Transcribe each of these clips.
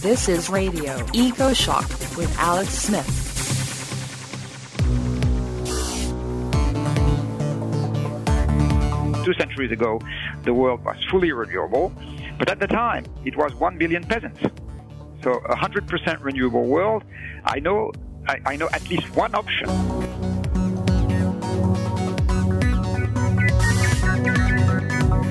This is Radio Eco Shock with Alex Smith. Two centuries ago, the world was fully renewable, but at the time, it was 1 billion peasants. So a 100% renewable world, I know, I, I know at least one option.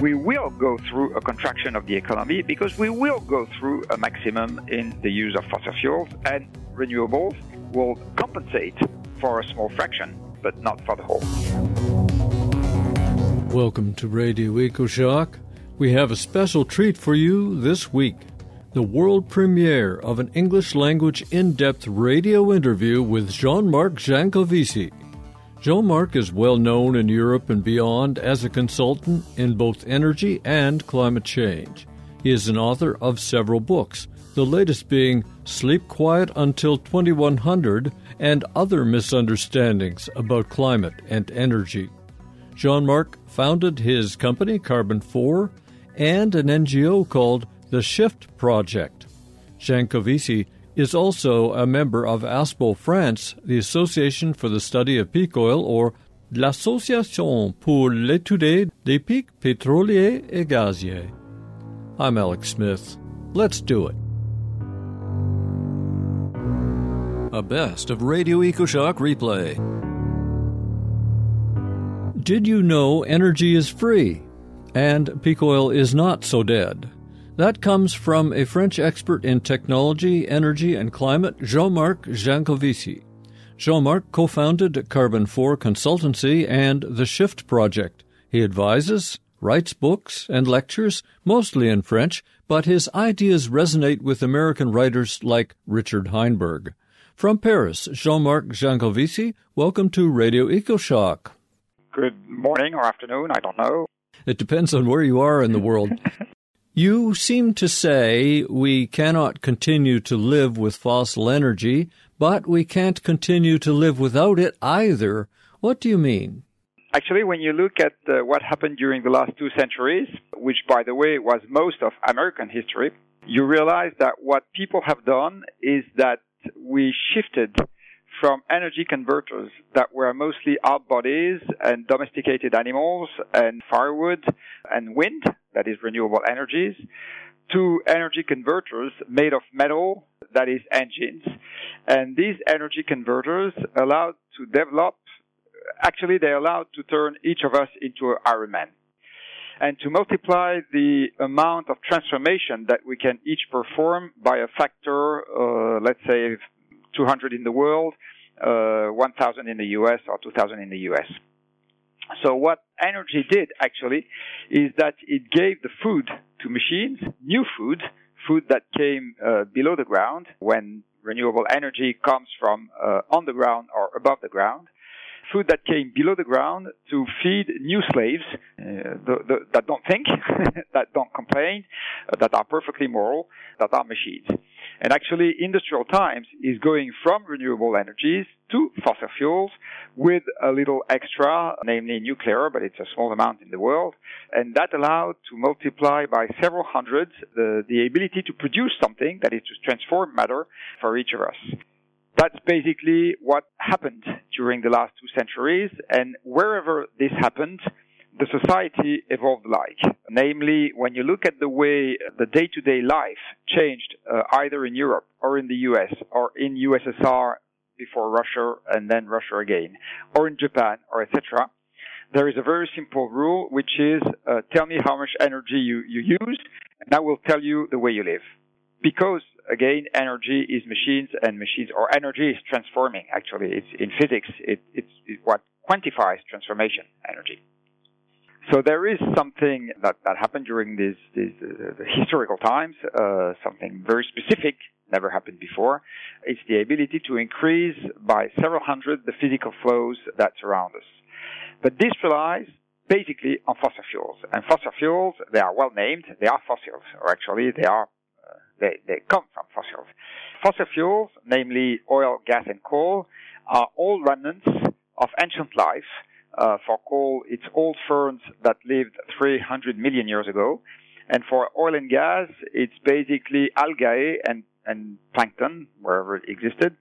We will go through a contraction of the economy because we will go through a maximum in the use of fossil fuels and renewables will compensate for a small fraction, but not for the whole. Welcome to Radio EcoShock. We have a special treat for you this week the world premiere of an English language in depth radio interview with Jean Marc Jancovici. Jean Marc is well known in Europe and beyond as a consultant in both energy and climate change. He is an author of several books, the latest being Sleep Quiet Until 2100 and Other Misunderstandings About Climate and Energy. Jean Marc founded his company, Carbon 4, and an NGO called the Shift Project. Jancovici is also a member of ASPO France, the Association for the Study of Peak Oil, or l'Association pour l'étude des pics pétroliers et gaziers. I'm Alex Smith. Let's do it. A best of Radio EcoShock replay. Did you know energy is free and peak oil is not so dead? That comes from a French expert in technology, energy, and climate, Jean Marc Jancovici. Jean Marc co founded Carbon 4 Consultancy and the Shift Project. He advises, writes books, and lectures, mostly in French, but his ideas resonate with American writers like Richard Heinberg. From Paris, Jean Marc Jancovici, welcome to Radio EcoShock. Good morning or afternoon, I don't know. It depends on where you are in the world. You seem to say we cannot continue to live with fossil energy, but we can't continue to live without it either. What do you mean? Actually, when you look at uh, what happened during the last two centuries, which, by the way, was most of American history, you realize that what people have done is that we shifted from energy converters that were mostly out bodies and domesticated animals and firewood and wind, that is renewable energies, to energy converters made of metal, that is engines. And these energy converters allowed to develop, actually they allowed to turn each of us into an Iron Man. And to multiply the amount of transformation that we can each perform by a factor, uh, let's say 200 in the world, uh, 1,000 in the US or 2,000 in the US. So what energy did actually is that it gave the food to machines, new food, food that came uh, below the ground when renewable energy comes from uh, on the ground or above the ground, food that came below the ground to feed new slaves uh, the, the, that don't think, that don't complain, uh, that are perfectly moral, that are machines. And actually, industrial times is going from renewable energies to fossil fuels with a little extra, namely nuclear, but it's a small amount in the world. And that allowed to multiply by several hundreds the, the ability to produce something, that is to transform matter for each of us. That's basically what happened during the last two centuries. And wherever this happened, the society evolved like. Namely, when you look at the way the day-to-day life changed uh, either in Europe or in the US or in USSR before Russia and then Russia again, or in Japan or etc., there is a very simple rule which is uh, tell me how much energy you, you use and I will tell you the way you live. Because again, energy is machines and machines or energy is transforming actually. It's in physics, it, it's, it's what quantifies transformation energy. So there is something that, that happened during these, these uh, historical times, uh, something very specific, never happened before. It's the ability to increase by several hundred the physical flows that surround us. But this relies basically on fossil fuels. And fossil fuels, they are well named, they are fossils, or actually they are, uh, they, they come from fossils. Fossil fuels, namely oil, gas, and coal, are all remnants of ancient life uh, for coal, it's old ferns that lived 300 million years ago. And for oil and gas, it's basically algae and, and plankton, wherever it existed,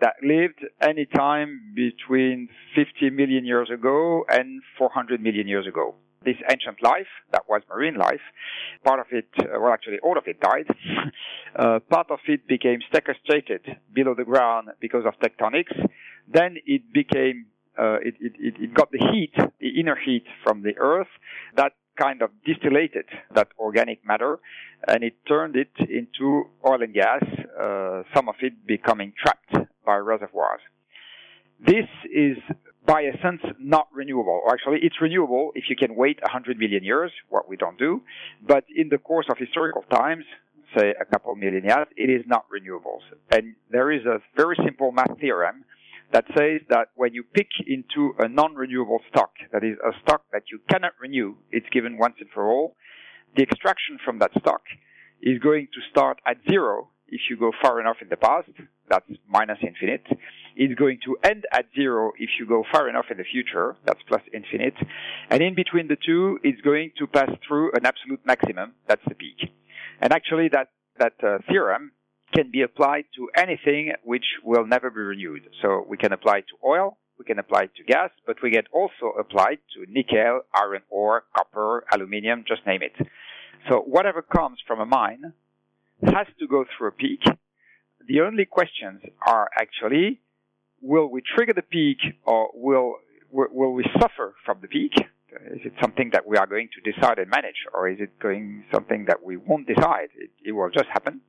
that lived any time between 50 million years ago and 400 million years ago. This ancient life, that was marine life, part of it, uh, well actually all of it died. uh, part of it became sequestrated below the ground because of tectonics. Then it became uh, it, it, it, got the heat, the inner heat from the earth that kind of distillated that organic matter and it turned it into oil and gas, uh, some of it becoming trapped by reservoirs. This is by essence not renewable. Actually, it's renewable if you can wait 100 million years, what we don't do. But in the course of historical times, say a couple million years, it is not renewable. And there is a very simple math theorem that says that when you pick into a non-renewable stock, that is a stock that you cannot renew, it's given once and for all, the extraction from that stock is going to start at zero if you go far enough in the past, that's minus infinite. It's going to end at zero if you go far enough in the future, that's plus infinite. And in between the two, it's going to pass through an absolute maximum, that's the peak. And actually that, that uh, theorem can be applied to anything which will never be renewed. So we can apply to oil, we can apply to gas, but we get also applied to nickel, iron ore, copper, aluminium, just name it. So whatever comes from a mine has to go through a peak. The only questions are actually, will we trigger the peak or will, will we suffer from the peak? Is it something that we are going to decide and manage or is it going something that we won't decide? It, it will just happen.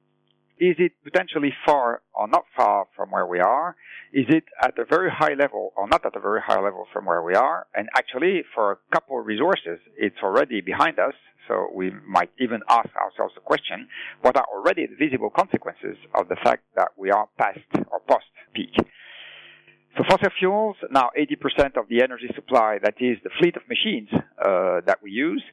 Is it potentially far or not far from where we are? Is it at a very high level or not at a very high level from where we are? And actually, for a couple of resources, it's already behind us. So we might even ask ourselves the question, what are already the visible consequences of the fact that we are past or post peak? So fossil fuels, now 80% of the energy supply, that is the fleet of machines uh, that we use,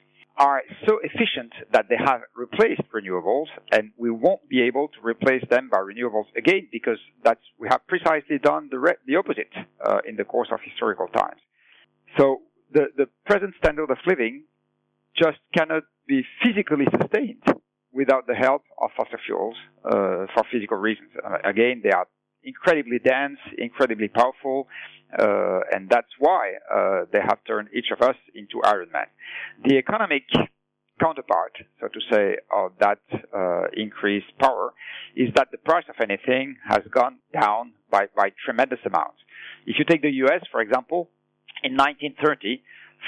are so efficient that they have replaced renewables and we won't be able to replace them by renewables again because that's, we have precisely done the, re- the opposite uh, in the course of historical times. So the, the present standard of living just cannot be physically sustained without the help of fossil fuels uh, for physical reasons. Again, they are incredibly dense, incredibly powerful, uh, and that's why uh, they have turned each of us into Iron Man. The economic counterpart, so to say, of that uh, increased power is that the price of anything has gone down by, by tremendous amounts. If you take the US, for example, in 1930,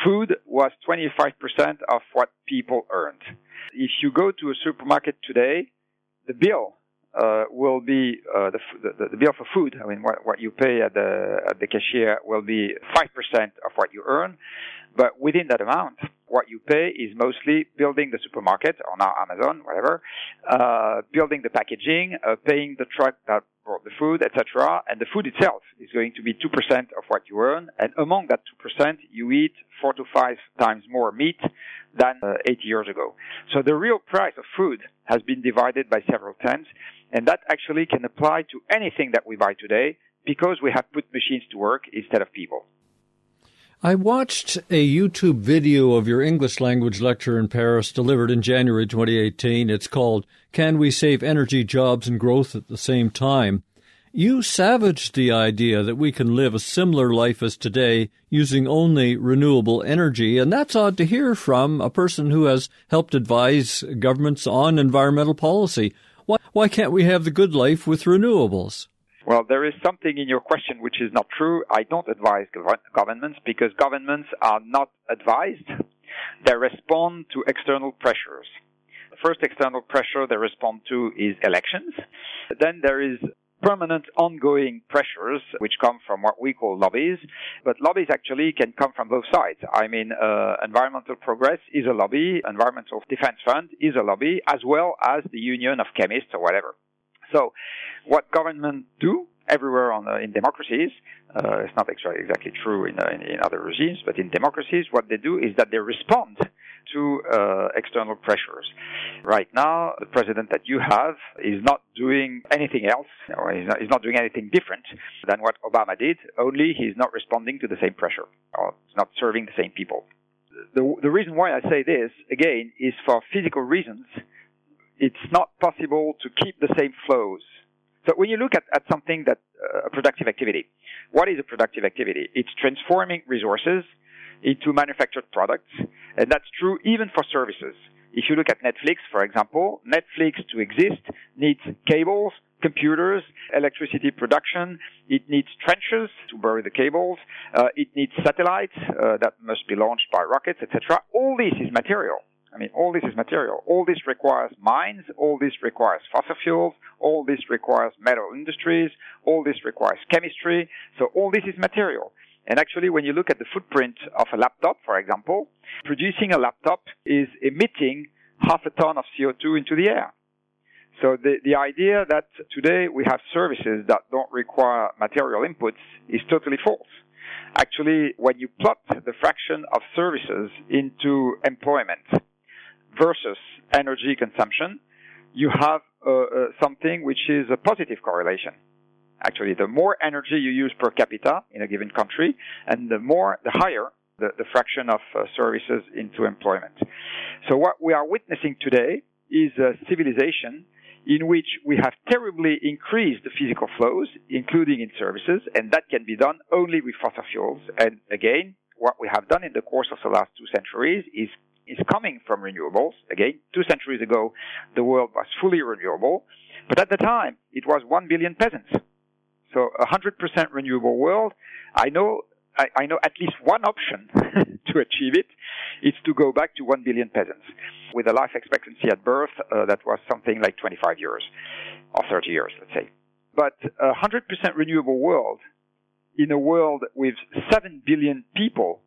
food was 25% of what people earned. If you go to a supermarket today, the bill uh, will be uh, the, the, the, bill for food. I mean, what, what you pay at the at the cashier will be five percent of what you earn, but within that amount, what you pay is mostly building the supermarket or now Amazon, whatever, uh, building the packaging, uh, paying the truck that brought the food, etc. And the food itself is going to be two percent of what you earn, and among that two percent, you eat four to five times more meat than uh, 80 years ago. So the real price of food has been divided by several tens. And that actually can apply to anything that we buy today because we have put machines to work instead of people. I watched a YouTube video of your English language lecture in Paris delivered in January 2018. It's called Can We Save Energy, Jobs, and Growth at the Same Time? You savaged the idea that we can live a similar life as today using only renewable energy, and that's odd to hear from a person who has helped advise governments on environmental policy. Why, why can't we have the good life with renewables? Well, there is something in your question which is not true. I don't advise governments because governments are not advised. They respond to external pressures. The first external pressure they respond to is elections. Then there is permanent ongoing pressures which come from what we call lobbies, but lobbies actually can come from both sides. I mean, uh, environmental progress is a lobby, environmental defense fund is a lobby, as well as the union of chemists or whatever. So, what governments do everywhere on, uh, in democracies. Uh, it's not exactly true in, uh, in, in, other regimes, but in democracies, what they do is that they respond to uh, external pressures. Right now, the president that you have is not doing anything else, or he's not, he's not doing anything different than what Obama did, only he's not responding to the same pressure, or not serving the same people. The, the reason why I say this, again, is for physical reasons it's not possible to keep the same flows. So when you look at, at something that uh, a productive activity, what is a productive activity? It's transforming resources into manufactured products, and that's true even for services. If you look at Netflix, for example, Netflix to exist needs cables, computers, electricity production. It needs trenches to bury the cables. Uh, it needs satellites uh, that must be launched by rockets, etc. All this is material. I mean, all this is material. All this requires mines. All this requires fossil fuels. All this requires metal industries. All this requires chemistry. So all this is material. And actually, when you look at the footprint of a laptop, for example, producing a laptop is emitting half a ton of CO2 into the air. So the, the idea that today we have services that don't require material inputs is totally false. Actually, when you plot the fraction of services into employment versus energy consumption, you have uh, uh, something which is a positive correlation. Actually, the more energy you use per capita in a given country, and the more, the higher the, the fraction of uh, services into employment. So what we are witnessing today is a civilization in which we have terribly increased the physical flows, including in services, and that can be done only with fossil fuels. And again, what we have done in the course of the last two centuries is is coming from renewables. Again, two centuries ago, the world was fully renewable, but at the time, it was one billion peasants. So a hundred percent renewable world. I know I, I, know at least one option to achieve it. It's to go back to 1 billion peasants with a life expectancy at birth uh, that was something like 25 years or 30 years, let's say. But a 100% renewable world in a world with 7 billion people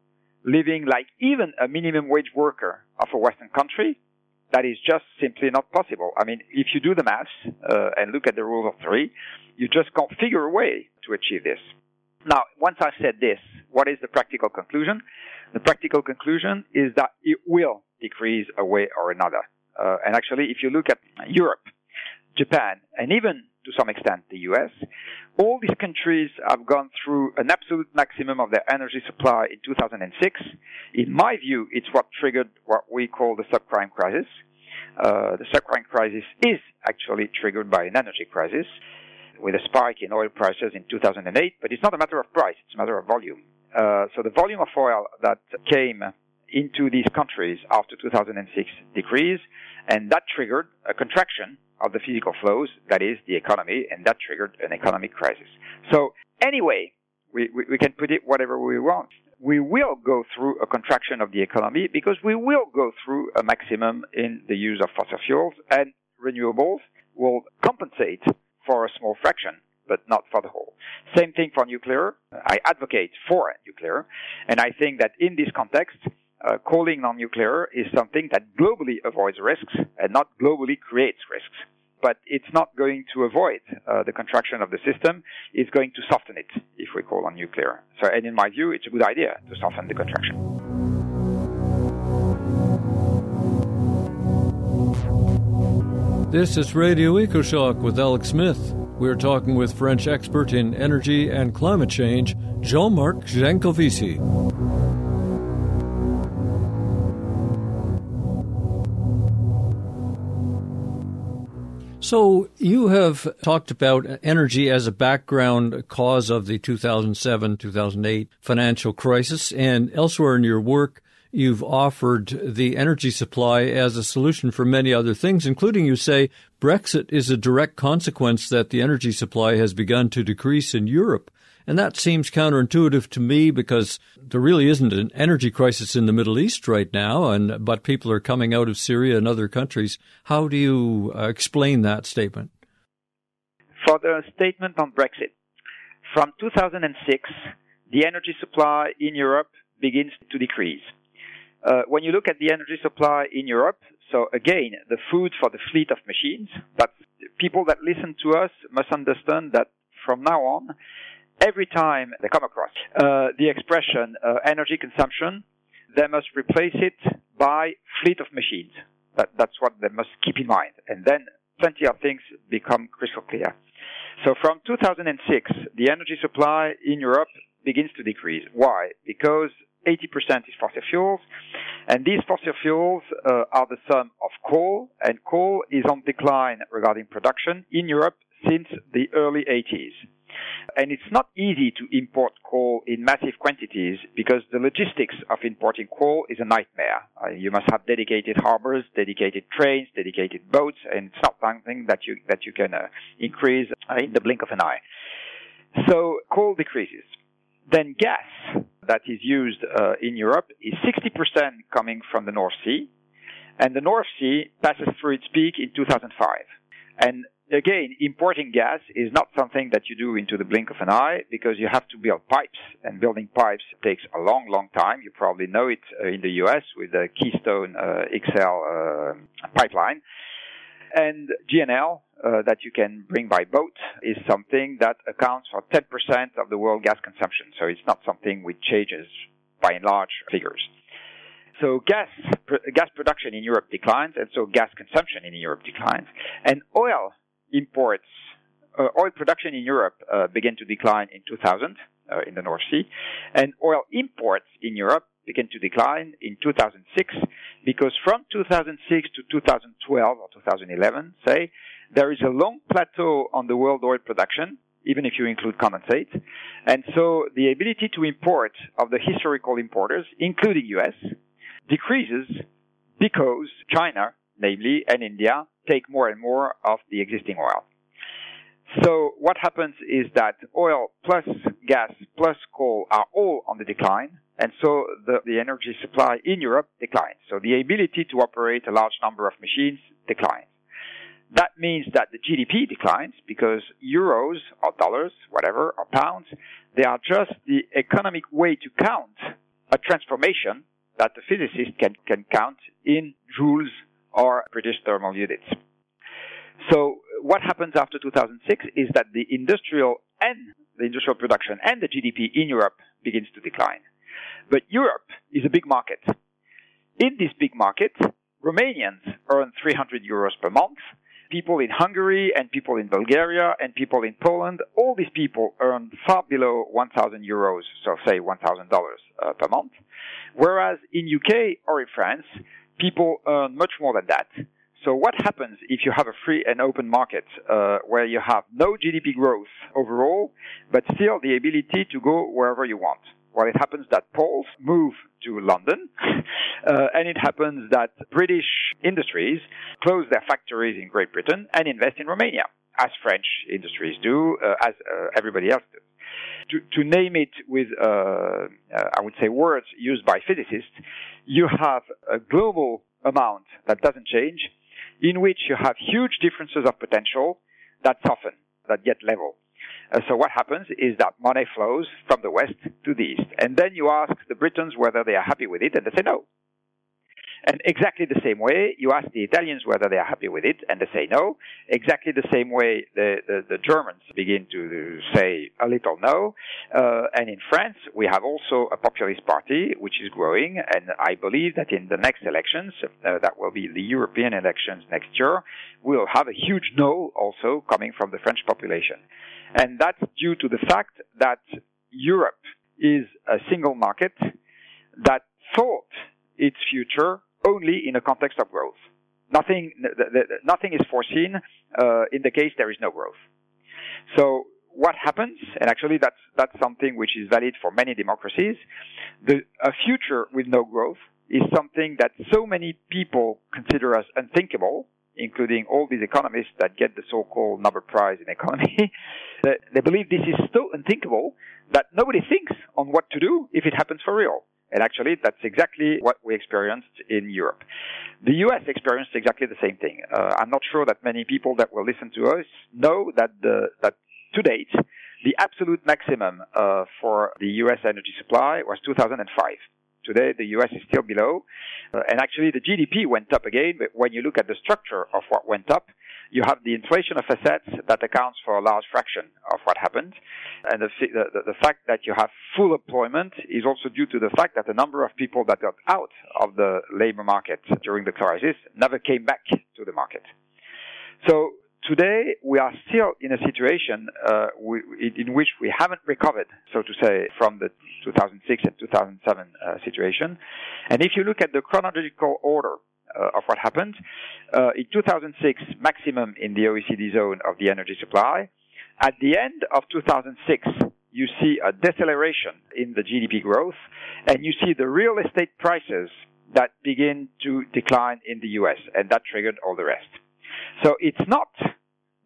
living like even a minimum wage worker of a Western country, that is just simply not possible. I mean, if you do the maths uh, and look at the rule of three, you just can't figure a way to achieve this. Now, once I've said this, what is the practical conclusion? The practical conclusion is that it will decrease a way or another. Uh, and actually, if you look at Europe, Japan, and even to some extent the US, all these countries have gone through an absolute maximum of their energy supply in 2006. In my view, it's what triggered what we call the subprime crisis. Uh, the subprime crisis is actually triggered by an energy crisis with a spike in oil prices in 2008, but it's not a matter of price, it's a matter of volume. Uh, so the volume of oil that came into these countries after 2006 decreased, and that triggered a contraction of the physical flows, that is the economy, and that triggered an economic crisis. So anyway, we, we, we can put it whatever we want. We will go through a contraction of the economy because we will go through a maximum in the use of fossil fuels and renewables will compensate for a small fraction, but not for the whole. Same thing for nuclear. I advocate for nuclear, and I think that in this context, uh, calling on nuclear is something that globally avoids risks and not globally creates risks. But it's not going to avoid uh, the contraction of the system. It's going to soften it if we call on nuclear. So, and in my view, it's a good idea to soften the contraction. This is Radio EcoShock with Alex Smith. We're talking with French expert in energy and climate change, Jean-Marc Jancovici. So, you have talked about energy as a background cause of the 2007 2008 financial crisis, and elsewhere in your work, you've offered the energy supply as a solution for many other things, including you say Brexit is a direct consequence that the energy supply has begun to decrease in Europe. And that seems counterintuitive to me because there really isn't an energy crisis in the Middle East right now, and but people are coming out of Syria and other countries. How do you uh, explain that statement? For the statement on Brexit, from 2006, the energy supply in Europe begins to decrease. Uh, when you look at the energy supply in Europe, so again, the food for the fleet of machines, but people that listen to us must understand that from now on, every time they come across uh, the expression uh, energy consumption, they must replace it by fleet of machines. That, that's what they must keep in mind. And then plenty of things become crystal clear. So from 2006, the energy supply in Europe begins to decrease. Why? Because 80% is fossil fuels, And these fossil fuels uh, are the sum of coal, and coal is on decline regarding production in Europe since the early 80s. And it's not easy to import coal in massive quantities because the logistics of importing coal is a nightmare. Uh, you must have dedicated harbors, dedicated trains, dedicated boats, and it's not something that you that you can uh, increase uh, in the blink of an eye. So coal decreases. Then gas that is used uh, in Europe is 60% coming from the North Sea, and the North Sea passes through its peak in 2005. And again, importing gas is not something that you do into the blink of an eye because you have to build pipes, and building pipes takes a long, long time. You probably know it uh, in the U.S. with the Keystone uh, XL uh, pipeline. And GNL uh, that you can bring by boat is something that accounts for 10% of the world gas consumption. So it's not something which changes by and large figures. So gas gas production in Europe declines, and so gas consumption in Europe declines. And oil imports, uh, oil production in Europe uh, began to decline in 2000 uh, in the North Sea, and oil imports in Europe began to decline in 2006 because from 2006 to 2012 or 2011, say, there is a long plateau on the world oil production, even if you include condensate. And so the ability to import of the historical importers, including US, decreases because China, namely, and India take more and more of the existing oil. So what happens is that oil plus gas plus coal are all on the decline, and so the, the energy supply in Europe declines. So the ability to operate a large number of machines declines. That means that the GDP declines because euros or dollars, whatever, or pounds, they are just the economic way to count a transformation that the physicist can, can count in joules or British thermal units. So what happens after 2006 is that the industrial and the industrial production and the GDP in Europe begins to decline. But Europe is a big market. In this big market, Romanians earn 300 euros per month. People in Hungary and people in Bulgaria and people in Poland, all these people earn far below 1,000 euros, so say $1,000 uh, per month. Whereas in UK or in France, people earn much more than that. So what happens if you have a free and open market uh, where you have no GDP growth overall, but still the ability to go wherever you want? Well, it happens that Poles move to London, uh, and it happens that British industries close their factories in Great Britain and invest in Romania, as French industries do, uh, as uh, everybody else does. To, to, name it with, uh, uh, I would say, words used by physicists, you have a global amount that doesn't change, in which you have huge differences of potential that soften, that get level. Uh, so what happens is that money flows from the west to the east. And then you ask the Britons whether they are happy with it, and they say no. And exactly the same way, you ask the Italians whether they are happy with it, and they say no. Exactly the same way, the, the, the Germans begin to say a little no. Uh, and in France, we have also a populist party, which is growing, and I believe that in the next elections, uh, that will be the European elections next year, we'll have a huge no also coming from the French population. And that's due to the fact that Europe is a single market that thought its future only in a context of growth. Nothing, nothing is foreseen uh, in the case there is no growth. So what happens, and actually that's, that's something which is valid for many democracies, the, a future with no growth is something that so many people consider as unthinkable, including all these economists that get the so-called Nobel Prize in economy. they believe this is so unthinkable that nobody thinks on what to do if it happens for real. And actually, that's exactly what we experienced in Europe. The US experienced exactly the same thing. Uh, I'm not sure that many people that will listen to us know that the, that to date, the absolute maximum uh, for the US energy supply was 2005. Today, the US is still below. Uh, and actually, the GDP went up again, but when you look at the structure of what went up, you have the inflation of assets that accounts for a large fraction of what happened. And the, the, the, fact that you have full employment is also due to the fact that the number of people that got out of the labor market during the crisis never came back to the market. So today we are still in a situation uh, we, in which we haven't recovered, so to say, from the 2006 and 2007 uh, situation. And if you look at the chronological order uh, of what happened, uh, in 2006, maximum in the OECD zone of the energy supply. At the end of 2006, you see a deceleration in the GDP growth, and you see the real estate prices that begin to decline in the US, and that triggered all the rest. So it's not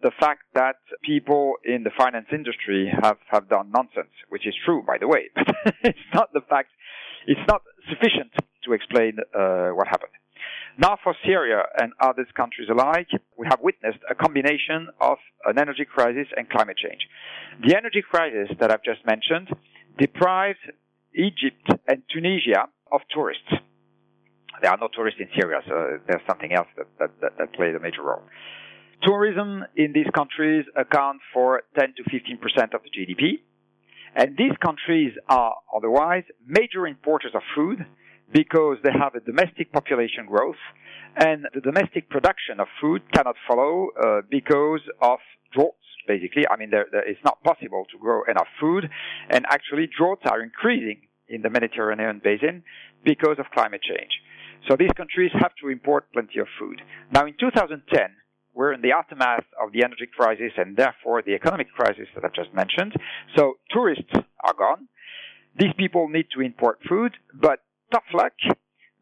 the fact that people in the finance industry have, have done nonsense, which is true, by the way, but it's not the fact, it's not sufficient to explain uh, what happened. Now for Syria and other countries alike, we have witnessed a combination of an energy crisis and climate change. The energy crisis that I've just mentioned deprived Egypt and Tunisia of tourists. There are no tourists in Syria, so there's something else that, that, that, that played a major role. Tourism in these countries account for 10 to 15% of the GDP. And these countries are otherwise major importers of food because they have a domestic population growth and the domestic production of food cannot follow uh, because of droughts basically i mean there, there, it's not possible to grow enough food and actually droughts are increasing in the mediterranean basin because of climate change so these countries have to import plenty of food now in 2010 we're in the aftermath of the energy crisis and therefore the economic crisis that I've just mentioned. So tourists are gone. These people need to import food, but tough luck.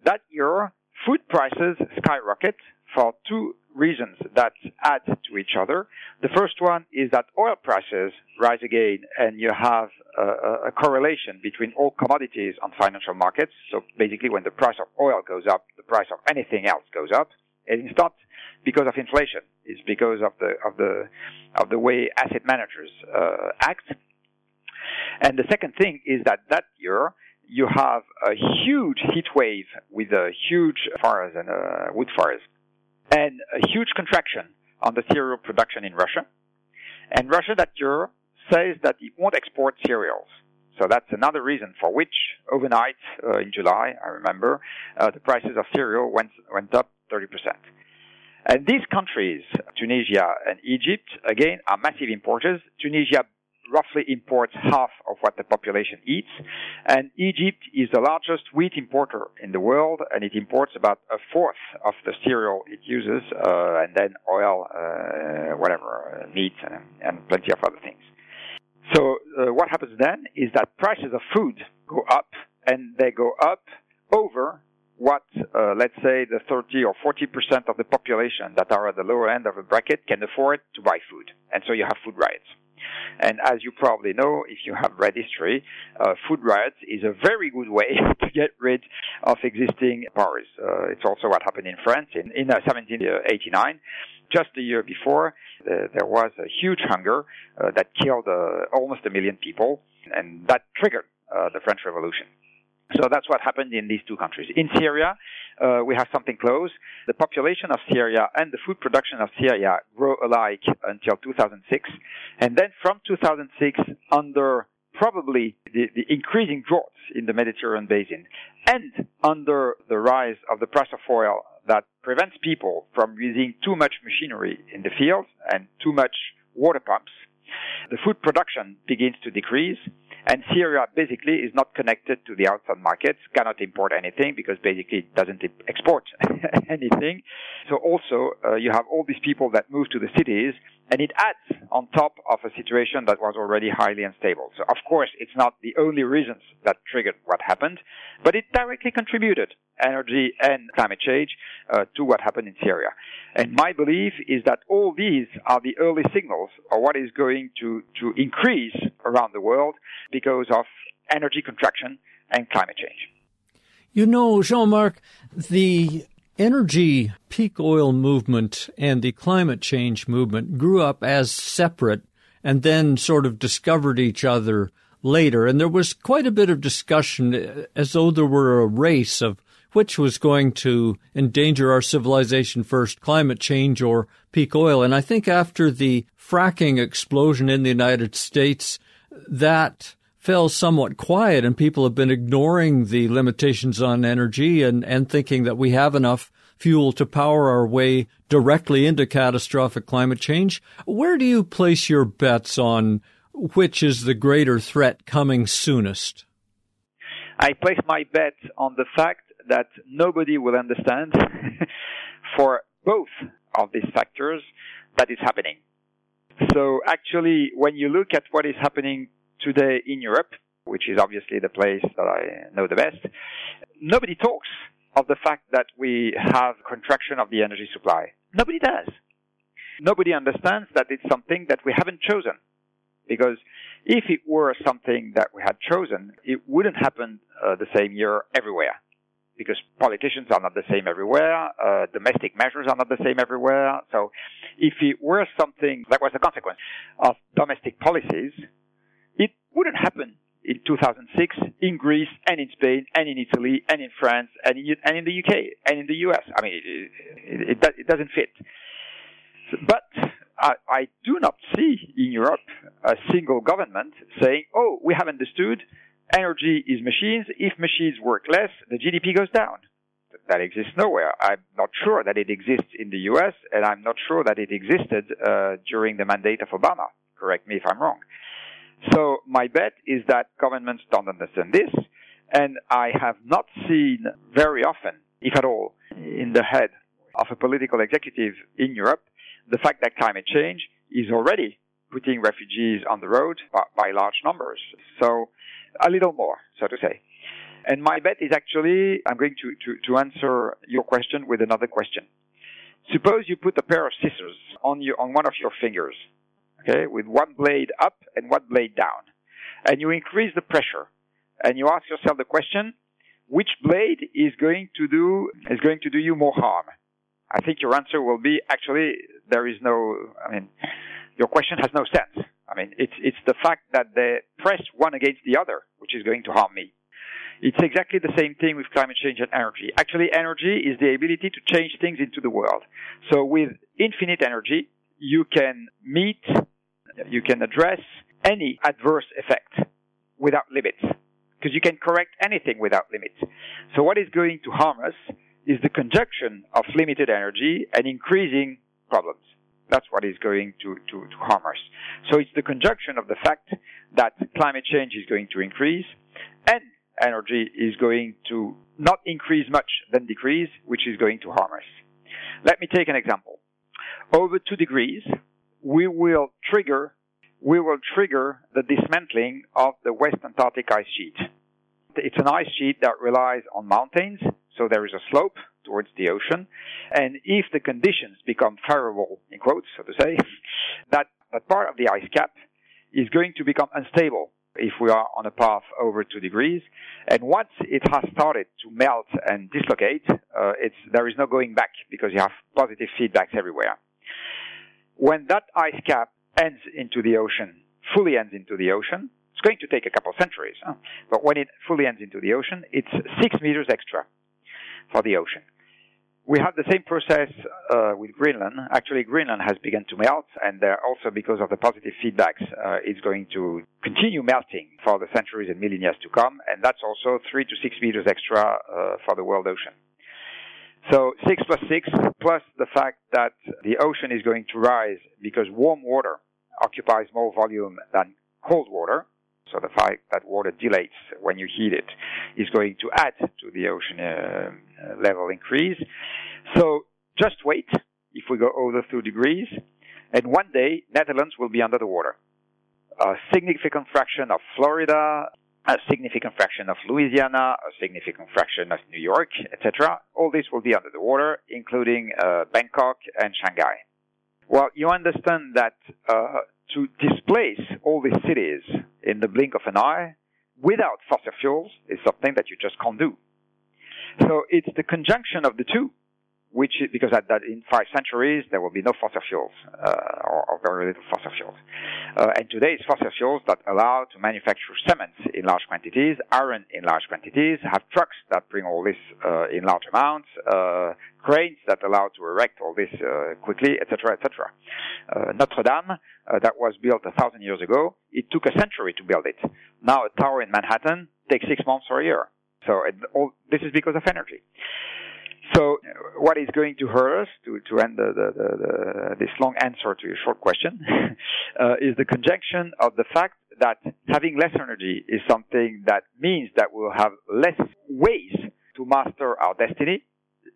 That year, food prices skyrocket for two reasons that add to each other. The first one is that oil prices rise again and you have a, a, correlation between all commodities on financial markets. So basically when the price of oil goes up, the price of anything else goes up. And it's not because of inflation. It's because of the, of the, of the way asset managers uh, act. And the second thing is that that year, you have a huge heat wave with a huge fires and uh, wood fires, and a huge contraction on the cereal production in Russia. And Russia that year says that it won't export cereals. So that's another reason for which overnight uh, in July, I remember, uh, the prices of cereal went went up 30%. And these countries, Tunisia and Egypt, again, are massive importers. Tunisia roughly imports half of what the population eats. And Egypt is the largest wheat importer in the world, and it imports about a fourth of the cereal it uses, uh, and then oil, uh, whatever, uh, meat, and, and, plenty of other things. So uh, what happens then is that prices of food go up, and they go up over what, uh, let's say, the 30 or 40 percent of the population that are at the lower end of the bracket can afford to buy food, and so you have food riots. And as you probably know, if you have read history, uh, food riots is a very good way to get rid of existing powers. Uh, it's also what happened in France in, in 1789. Uh, Just the year before, uh, there was a huge hunger uh, that killed uh, almost a million people, and that triggered the French Revolution. So that's what happened in these two countries. In Syria, uh, we have something close. The population of Syria and the food production of Syria grow alike until 2006. And then from 2006, under probably the, the increasing droughts in the Mediterranean basin and under the rise of the price of oil that prevents people from using too much machinery in the fields and too much water pumps, the food production begins to decrease and Syria basically is not connected to the outside markets, cannot import anything because basically it doesn't export anything. So also uh, you have all these people that move to the cities and it adds on top of a situation that was already highly unstable. So of course it's not the only reasons that triggered what happened, but it directly contributed energy and climate change uh, to what happened in Syria. And my belief is that all these are the early signals of what is going to, to increase around the world because of energy contraction and climate change. You know, Jean-Marc, the energy peak oil movement and the climate change movement grew up as separate and then sort of discovered each other later. And there was quite a bit of discussion uh, as though there were a race of which was going to endanger our civilization first, climate change or peak oil. And I think after the fracking explosion in the United States, that fell somewhat quiet and people have been ignoring the limitations on energy and, and thinking that we have enough fuel to power our way directly into catastrophic climate change. Where do you place your bets on which is the greater threat coming soonest? I place my bet on the fact that nobody will understand for both of these factors that is happening. So actually, when you look at what is happening today in Europe, which is obviously the place that I know the best, nobody talks of the fact that we have contraction of the energy supply. Nobody does. Nobody understands that it's something that we haven't chosen. Because if it were something that we had chosen, it wouldn't happen uh, the same year everywhere. Because politicians are not the same everywhere, uh, domestic measures are not the same everywhere. So if it were something that was a consequence of domestic policies, it wouldn't happen in 2006 in Greece and in Spain and in Italy and in France and in, and in the UK and in the US. I mean, it, it, it, it doesn't fit. But I, I, do not see in Europe a single government saying, oh, we have understood energy is machines. If machines work less, the GDP goes down. That exists nowhere. I'm not sure that it exists in the US, and I'm not sure that it existed uh, during the mandate of Obama. Correct me if I'm wrong. So my bet is that governments don't understand this, and I have not seen very often, if at all, in the head of a political executive in Europe, the fact that climate change is already putting refugees on the road by, by large numbers. So a little more, so to say. And my bet is actually, I'm going to, to, to answer your question with another question. Suppose you put a pair of scissors on your, on one of your fingers okay, with one blade up and one blade down. And you increase the pressure and you ask yourself the question, which blade is going to do, is going to do you more harm? I think your answer will be actually there is no, I mean, your question has no sense. I mean, it's, it's the fact that they press one against the other, which is going to harm me. It's exactly the same thing with climate change and energy. Actually, energy is the ability to change things into the world. So with infinite energy, you can meet you can address any adverse effect without limits because you can correct anything without limits. So what is going to harm us is the conjunction of limited energy and increasing problems. That's what is going to, to, to harm us. So it's the conjunction of the fact that climate change is going to increase and energy is going to not increase much then decrease, which is going to harm us. Let me take an example. Over two degrees, we will trigger we will trigger the dismantling of the West Antarctic ice sheet. It's an ice sheet that relies on mountains, so there is a slope towards the ocean. And if the conditions become favorable, in quotes, so to say, that, that part of the ice cap is going to become unstable if we are on a path over two degrees. And once it has started to melt and dislocate, uh, there is no going back because you have positive feedbacks everywhere. When that ice cap ends into the ocean, fully ends into the ocean, it's going to take a couple of centuries, huh? but when it fully ends into the ocean, it's six meters extra for the ocean. We have the same process uh, with Greenland. Actually, Greenland has begun to melt, and uh, also because of the positive feedbacks, uh, it's going to continue melting for the centuries and millennia to come, and that's also three to six meters extra uh, for the world ocean. So six plus six, plus the fact that the ocean is going to rise because warm water occupies more volume than cold water. So the fact that water dilates when you heat it is going to add to the ocean uh, level increase. So just wait if we go over two degrees, and one day Netherlands will be under the water. A significant fraction of Florida, a significant fraction of Louisiana, a significant fraction of New York, etc. All this will be under the water, including uh, Bangkok and Shanghai. Well, you understand that uh, to displace all these cities in the blink of an eye without fossil fuels is something that you just can't do. So it's the conjunction of the two which is, because at that in five centuries there will be no fossil fuels uh, or, or, very little fossil fuels. Uh, and today it's fossil fuels that allow to manufacture cement in large quantities, iron in large quantities, have trucks that bring all this uh, in large amounts, uh, cranes that allow to erect all this uh, quickly, etc., etc. Uh, Notre Dame, that was built a thousand years ago, it took a century to build it. Now a tower in Manhattan takes six months or a year. So all, this is because of energy. So, what is going to hurt us, to, to end the, the, the, this long answer to your short question, uh, is the conjunction of the fact that having less energy is something that means that we'll have less ways to master our destiny,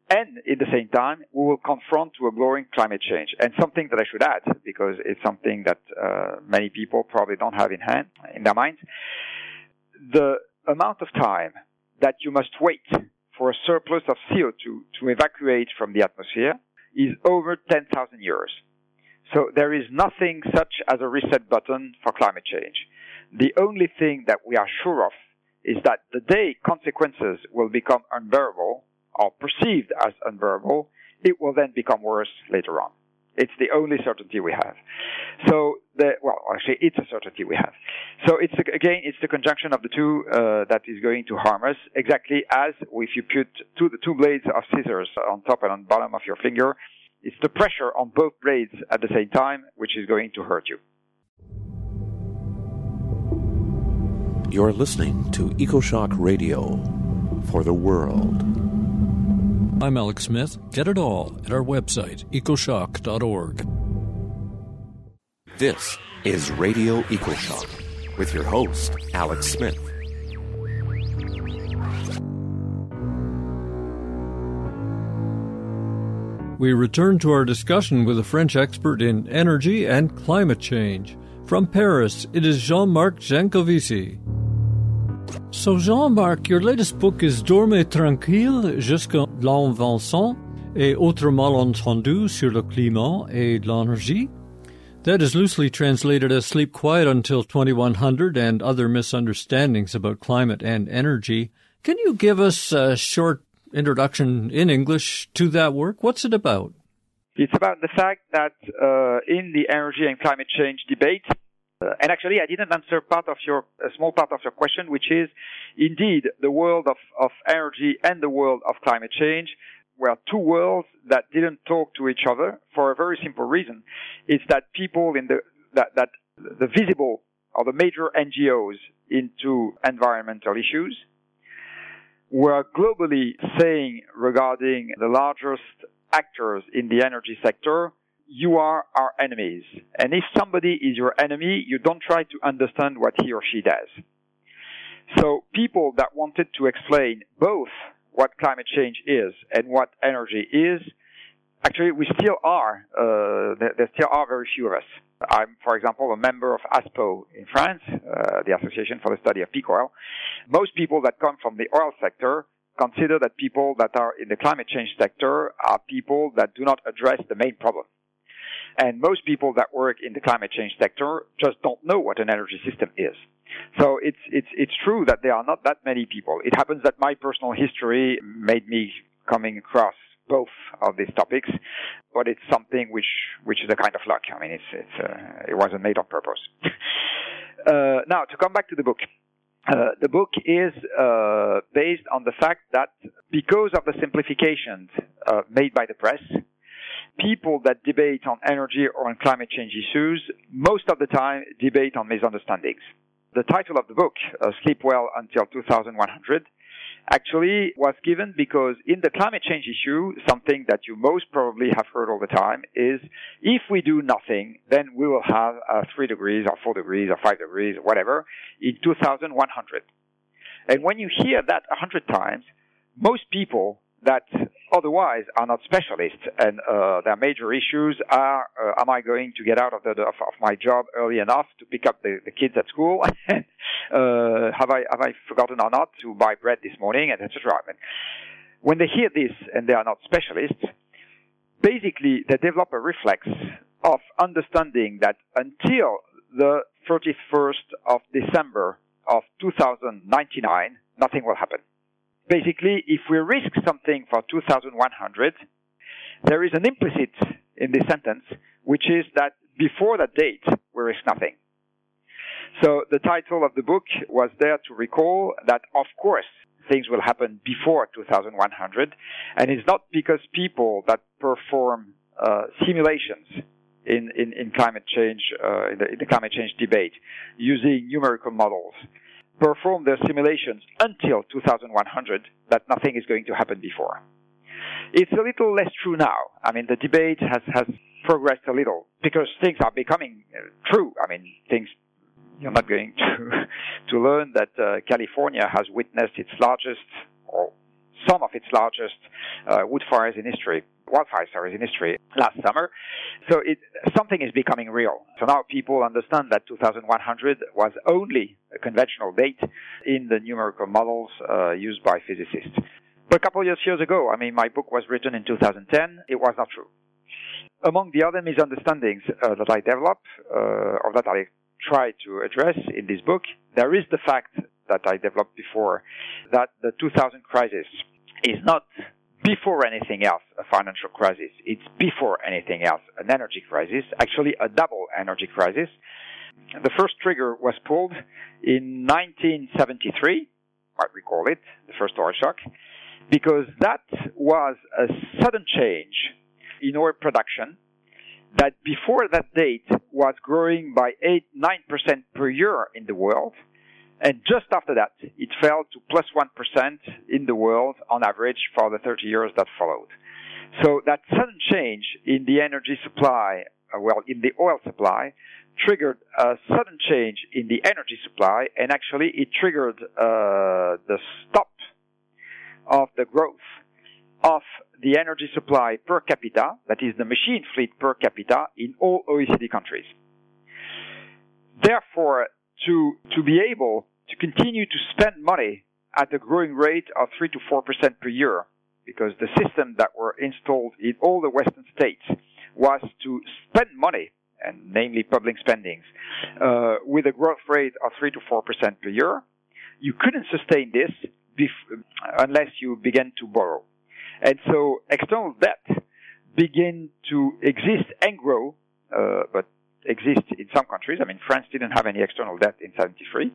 and at the same time, we will confront to a growing climate change. And something that I should add, because it's something that uh, many people probably don't have in hand, in their minds, the amount of time that you must wait for a surplus of CO2 to evacuate from the atmosphere is over 10,000 years. So there is nothing such as a reset button for climate change. The only thing that we are sure of is that the day consequences will become unbearable or perceived as unbearable, it will then become worse later on. It's the only certainty we have. So the, well, actually, it's a certainty we have. So it's again, it's the conjunction of the two uh, that is going to harm us. Exactly as if you put two the two blades of scissors on top and on bottom of your finger, it's the pressure on both blades at the same time which is going to hurt you. You're listening to EcoShock Radio for the world. I'm Alex Smith. Get it all at our website, ecoshock.org. This is Radio EcoShock with your host, Alex Smith. We return to our discussion with a French expert in energy and climate change. From Paris, it is Jean Marc Jancovici. So, Jean Marc, your latest book is Dormez tranquille jusqu'à l'invention et autres malentendus sur le climat et l'énergie. That is loosely translated as Sleep Quiet Until 2100 and Other Misunderstandings About Climate and Energy. Can you give us a short introduction in English to that work? What's it about? It's about the fact that uh, in the energy and climate change debate, uh, and actually, I didn't answer part of your, a small part of your question, which is indeed the world of, of energy and the world of climate change were two worlds that didn't talk to each other for a very simple reason. It's that people in the, that, that the visible or the major NGOs into environmental issues were globally saying regarding the largest actors in the energy sector you are our enemies. And if somebody is your enemy, you don't try to understand what he or she does. So people that wanted to explain both what climate change is and what energy is, actually we still are, uh, there, still are very few of us. I'm, for example, a member of ASPO in France, uh, the Association for the Study of Peak Oil. Most people that come from the oil sector consider that people that are in the climate change sector are people that do not address the main problem. And most people that work in the climate change sector just don't know what an energy system is. So it's, it's, it's true that there are not that many people. It happens that my personal history made me coming across both of these topics, but it's something which, which is a kind of luck. I mean, it's, it's, uh, it wasn't made on purpose. uh, now, to come back to the book. Uh, the book is uh, based on the fact that because of the simplifications uh, made by the press, people that debate on energy or on climate change issues most of the time debate on misunderstandings. The title of the book, uh, Sleep Well Until 2100, actually was given because in the climate change issue, something that you most probably have heard all the time is if we do nothing, then we will have uh, 3 degrees or 4 degrees or 5 degrees or whatever in 2100. And when you hear that 100 times, most people that otherwise are not specialists and uh, their major issues are uh, am I going to get out of, the, of, of, my job early enough to pick up the, the kids at school uh, have I have I forgotten or not to buy bread this morning and etc. I when they hear this and they are not specialists basically they develop a reflex of understanding that until the 31st of December of 2099 nothing will happen basically, if we risk something for 2100, there is an implicit in this sentence, which is that before that date, we risk nothing. So the title of the book was there to recall that, of course, things will happen before 2100, and it's not because people that perform uh, simulations in, in, in, climate change, uh, in, the, in the climate change debate, using numerical models, perform their simulations until 2100 that nothing is going to happen before. It's a little less true now. I mean, the debate has, has progressed a little because things are becoming uh, true. I mean, things you're not going to to learn that uh, California has witnessed its largest or some of its largest uh, wood fires in history, wildfire fires in history last summer. So it, something is becoming real. So now people understand that 2100 was only a conventional date in the numerical models uh, used by physicists. But a couple of years, years ago, I mean, my book was written in 2010. It was not true. Among the other misunderstandings uh, that I develop, uh, or that I try to address in this book, there is the fact that I developed before that the 2000 crisis is not before anything else a financial crisis. It's before anything else an energy crisis, actually a double energy crisis. The first trigger was pulled in 1973, I recall it, the first oil shock, because that was a sudden change in oil production that before that date was growing by 8 9% per year in the world. And just after that, it fell to plus 1 in the world on average for the 30 years that followed. So that sudden change in the energy supply, uh, well, in the oil supply, triggered a sudden change in the energy supply, and actually it triggered uh, the stop of the growth of the energy supply per capita, that is the machine fleet per capita in all OECD countries. Therefore, to, to be able to continue to spend money at a growing rate of 3 to 4% per year, because the system that were installed in all the Western states was to spend money, and namely public spendings, uh, with a growth rate of 3 to 4% per year, you couldn't sustain this bef- unless you began to borrow. And so external debt began to exist and grow, uh, but exist in some countries. I mean, France didn't have any external debt in 73.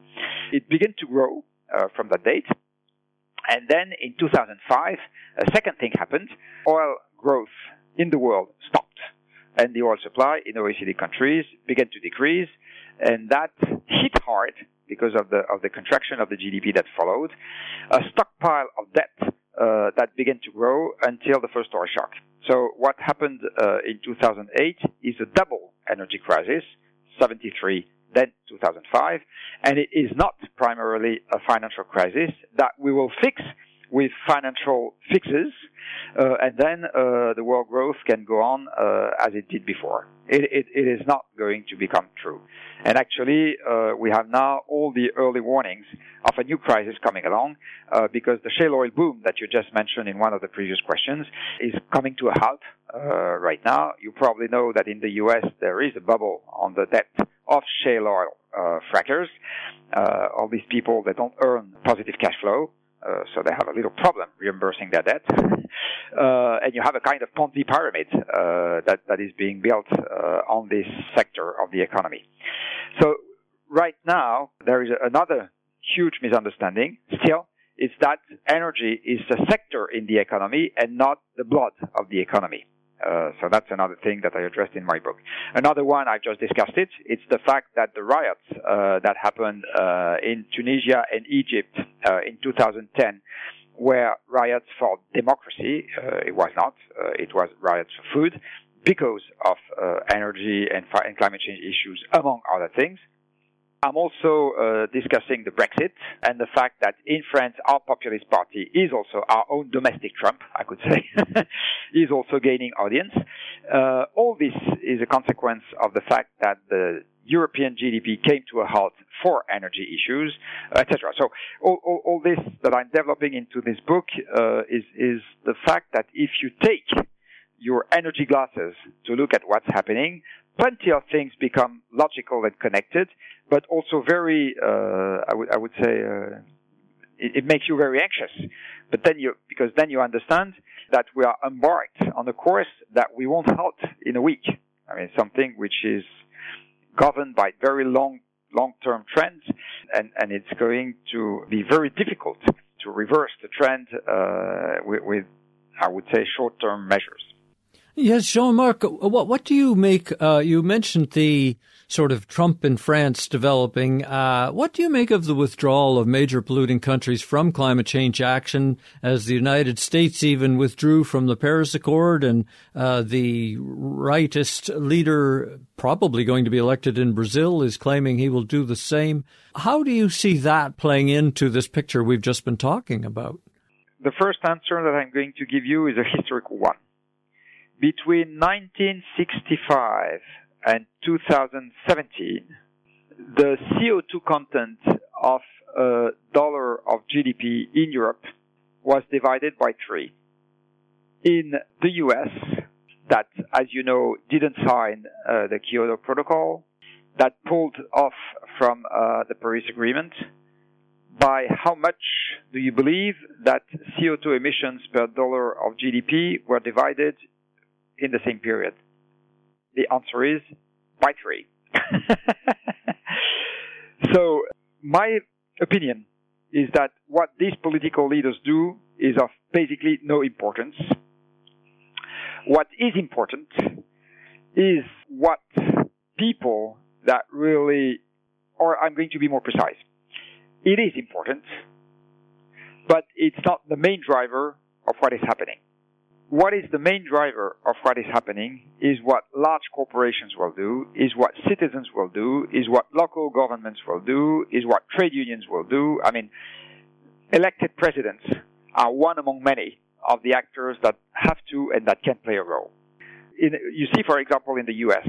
It began to grow uh, from that date. And then in 2005, a second thing happened. Oil growth in the world stopped. And the oil supply in OECD countries began to decrease. And that hit hard because of the, of the contraction of the GDP that followed. A stockpile of debt uh, that began to grow until the first oil shock. So what happened uh, in 2008 is a double energy crisis, 73, then 2005, and it is not primarily a financial crisis that we will fix with financial fixes, uh, and then uh, the world growth can go on uh, as it did before. It, it, it is not going to become true. And actually, uh, we have now all the early warnings of a new crisis coming along uh, because the shale oil boom that you just mentioned in one of the previous questions is coming to a halt uh, right now. You probably know that in the U.S. there is a bubble on the debt of shale oil frackers. all these people that don't earn positive cash flow uh, so they have a little problem reimbursing their debt. Uh, and you have a kind of Ponzi pyramid uh, that, that is being built uh, on this sector of the economy. So right now, there is another huge misunderstanding still, is that energy is a sector in the economy and not the blood of the economy. Uh, so that's another thing that I addressed in my book. Another one I've just discussed it. It's the fact that the riots uh, that happened uh, in Tunisia and Egypt uh, in 2010 were riots for democracy. Uh, it was not. it was riots for food because of energy and, and climate change issues, among other things. I'm also uh, discussing the Brexit and the fact that in France, our populist party is also our own domestic Trump, I could say, is also gaining audience. Uh, all this is a consequence of the fact that the European GDP came to a halt for energy issues, etc. So all, all, all, this that I'm developing into this book uh, is is the fact that if you take your energy glasses to look at what's happening, plenty of things become logical and connected, but also very, uh, I would, would say, uh, it, it, makes you very anxious. But then you, because then you understand that we are embarked on a course that we won't halt in a week. I mean, something which is governed by very long, long-term trends, and, and it's going to be very difficult to reverse the trend uh, with, with, I would say, short-term measures. Yes, Jean-Marc, what, what do you make, uh, you mentioned the sort of Trump in France developing. Uh, what do you make of the withdrawal of major polluting countries from climate change action as the United States even withdrew from the Paris Accord and uh, the rightist leader, probably going to be elected in Brazil, is claiming he will do the same? How do you see that playing into this picture we've just been talking about? The first answer that I'm going to give you is a historical one between 1965 and 2017, the CO2 content of a dollar of GDP in Europe was divided by three. In the US, that, as you know, didn't sign uh, the Kyoto Protocol, that pulled off from uh, the Paris Agreement, by how much do you believe that CO2 emissions per dollar of GDP were divided in the same period? The answer is by three. so my opinion is that what these political leaders do is of basically no importance. What is important is what people that really, or I'm going to be more precise. It is important, but it's not the main driver of what is happening what is the main driver of what is happening is what large corporations will do, is what citizens will do, is what local governments will do, is what trade unions will do. I mean, elected presidents are one among many of the actors that have to and that can play a role. In, you see, for example, in the US,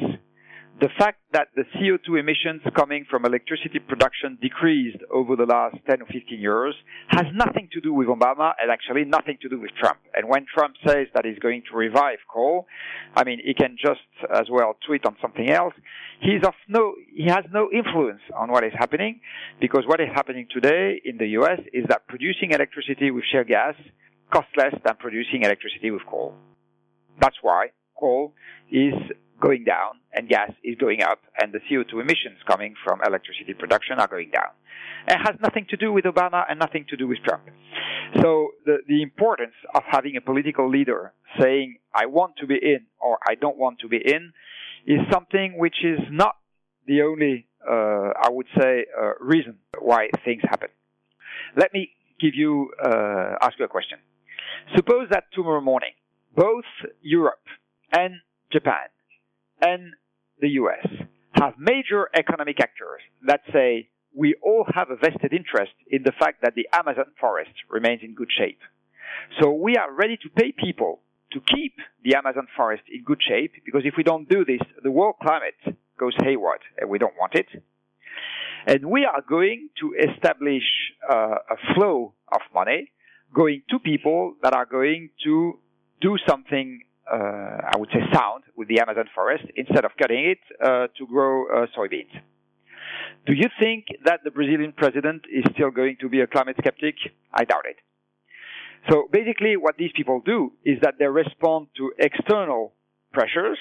the fact that the CO2 emissions coming from electricity production decreased over the last 10 or 15 years has nothing to do with Obama and actually nothing to do with Trump. And when Trump says that he's going to revive coal, I mean, he can just as well tweet on something else. He's of no, he has no influence on what is happening because what is happening today in the US is that producing electricity with shale gas costs less than producing electricity with coal. That's why coal is going down and gas is going up and the CO2 emissions coming from electricity production are going down. It has nothing to do with Obama and nothing to do with Trump. So the, the importance of having a political leader saying, I want to be in or I don't want to be in is something which is not the only, uh, I would say, uh, reason why things happen. Let me give you, uh, ask you a question. Suppose that tomorrow morning, both Europe and Japan and the US have major economic actors that say we all have a vested interest in the fact that the Amazon forest remains in good shape. So we are ready to pay people to keep the Amazon forest in good shape because if we don't do this, the world climate goes haywire and we don't want it. And we are going to establish uh, a flow of money going to people that are going to do something I would say, sound with the Amazon forest instead of cutting it uh, to grow uh, soybeans. Do you think that the Brazilian president is still going to be a climate skeptic? I doubt it. So basically, what these people do is that they respond to external pressures,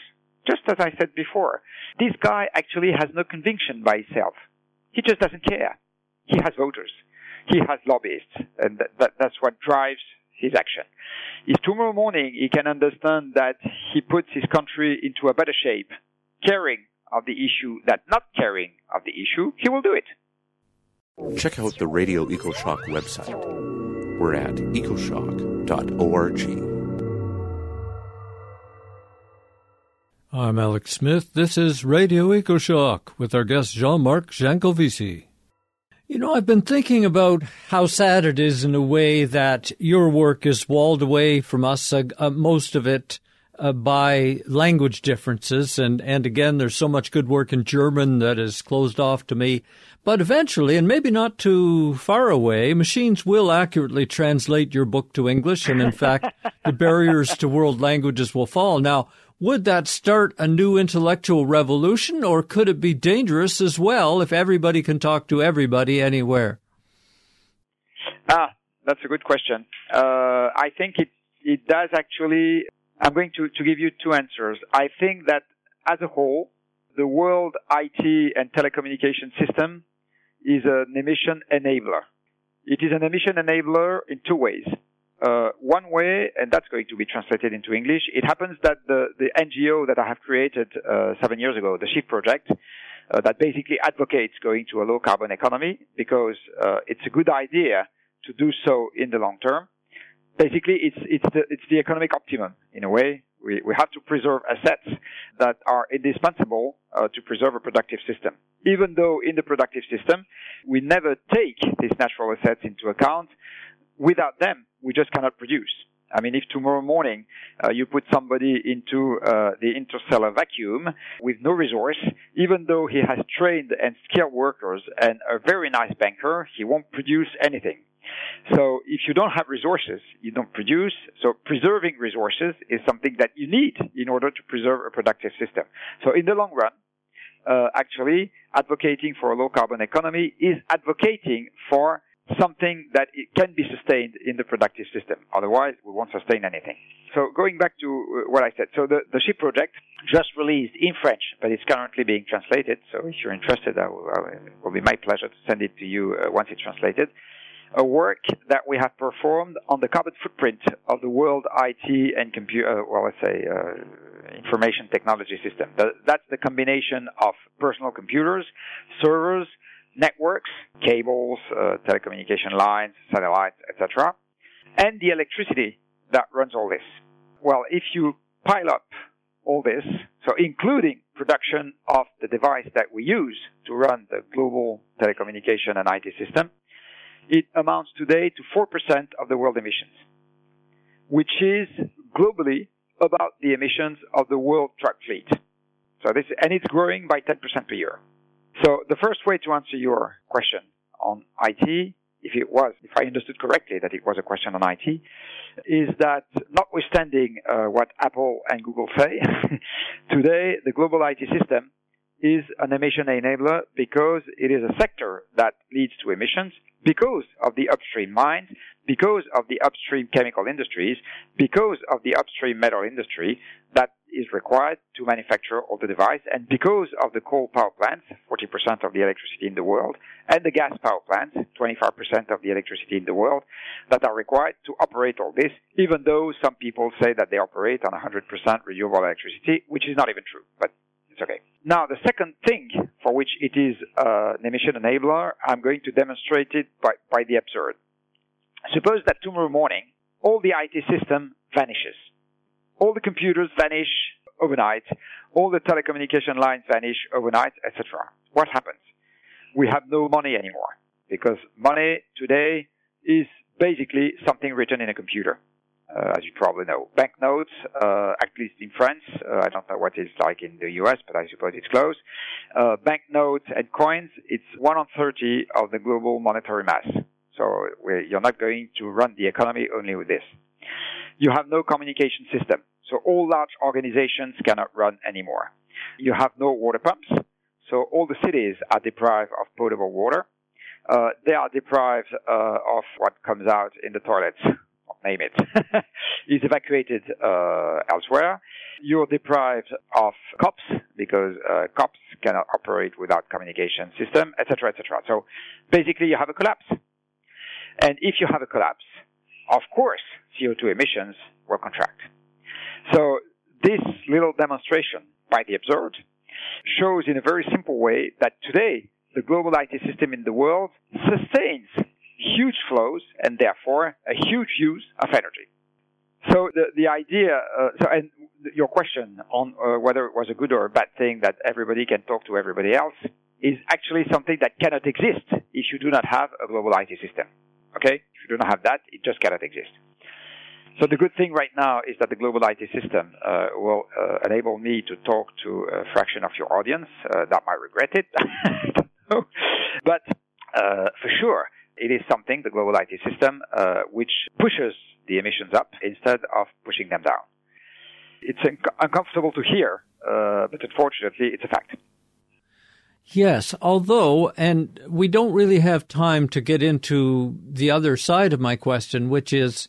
just as I said before. This guy actually has no conviction by himself. He just doesn't care. He has voters. He has lobbyists, and that, that, that's what drives his action. If tomorrow morning he can understand that he puts his country into a better shape, caring of the issue than not caring of the issue, he will do it. Check out the Radio EcoShock website. We're at ecoshock.org. I'm Alex Smith. This is Radio EcoShock with our guest Jean-Marc Jancovici. You know, I've been thinking about how sad it is in a way that your work is walled away from us, uh, uh, most of it uh, by language differences. And, and again, there's so much good work in German that is closed off to me. But eventually, and maybe not too far away, machines will accurately translate your book to English. And in fact, the barriers to world languages will fall. Now, would that start a new intellectual revolution, or could it be dangerous as well if everybody can talk to everybody anywhere? Ah, that's a good question. Uh, I think it it does actually. I'm going to, to give you two answers. I think that as a whole, the world IT and telecommunication system is an emission enabler. It is an emission enabler in two ways. Uh, one way, and that's going to be translated into English, it happens that the, the NGO that I have created uh, seven years ago, the Shift Project, uh, that basically advocates going to a low carbon economy because uh, it's a good idea to do so in the long term. Basically, it's it's the it's the economic optimum in a way. We we have to preserve assets that are indispensable uh, to preserve a productive system. Even though in the productive system we never take these natural assets into account, without them we just cannot produce. I mean, if tomorrow morning uh, you put somebody into uh, the interstellar vacuum with no resource, even though he has trained and skilled workers and a very nice banker, he won't produce anything. So if you don't have resources, you don't produce. So preserving resources is something that you need in order to preserve a productive system. So in the long run, uh, actually, advocating for a low carbon economy is advocating for something that it can be sustained in the productive system. Otherwise, we won't sustain anything. So going back to uh, what I said, so the, the SHIFT project just released in French, but it's currently being translated. So if you're interested, I will, I will, it will be my pleasure to send it to you uh, once it's translated. A work that we have performed on the carbon footprint of the world IT and computer, uh, well, let's say, uh, information technology system. That's the combination of personal computers, servers, networks, cables, uh, telecommunication lines, satellites, etc., and the electricity that runs all this. Well, if you pile up all this, so including production of the device that we use to run the global telecommunication and IT system, it amounts today to 4% of the world emissions, which is globally about the emissions of the world truck fleet. So this, and it's growing by 10% per year. So the first way to answer your question on IT, if it was, if I understood correctly that it was a question on IT, is that notwithstanding uh, what Apple and Google say, today the global IT system is an emission enabler because it is a sector that leads to emissions because of the upstream mines, because of the upstream chemical industries, because of the upstream metal industry that is required to manufacture all the device, and because of the coal power plants, 40% of the electricity in the world, and the gas power plants, 25% of the electricity in the world, that are required to operate all this, even though some people say that they operate on 100% renewable electricity, which is not even true, but it's okay. Now, the second thing for which it is uh, an emission enabler, I'm going to demonstrate it by, by the absurd. Suppose that tomorrow morning, all the IT system vanishes. All the computers vanish overnight. All the telecommunication lines vanish overnight, etc. What happens? We have no money anymore because money today is basically something written in a computer uh, as you probably know. Banknotes, uh, at least in France, uh, I don't know what it's like in the US, but I suppose it's close. Uh, banknotes and coins, it's 1 on 30 of the global monetary mass. So you're not going to run the economy only with this. You have no communication system. So all large organizations cannot run anymore. You have no water pumps. So all the cities are deprived of potable water. Uh, they are deprived uh, of what comes out in the toilets name it, is evacuated uh, elsewhere. You're deprived of cops because uh, cops cannot operate without communication system, etc., etc. So basically, you have a collapse. And if you have a collapse, of course, CO2 emissions will contract. So this little demonstration by the observed shows in a very simple way that today the global IT system in the world sustains huge flows and therefore a huge use of energy. So the, the idea, uh, so and your question on uh, whether it was a good or a bad thing that everybody can talk to everybody else is actually something that cannot exist if you do not have a global IT system. Okay? If you do not have that, it just cannot exist. So the good thing right now is that the global IT system uh, will uh, enable me to talk to a fraction of your audience uh, that might regret it. but uh, for sure, it is something, the global IT system, uh, which pushes the emissions up instead of pushing them down. It's un- uncomfortable to hear, uh, but unfortunately, it's a fact. Yes, although, and we don't really have time to get into the other side of my question, which is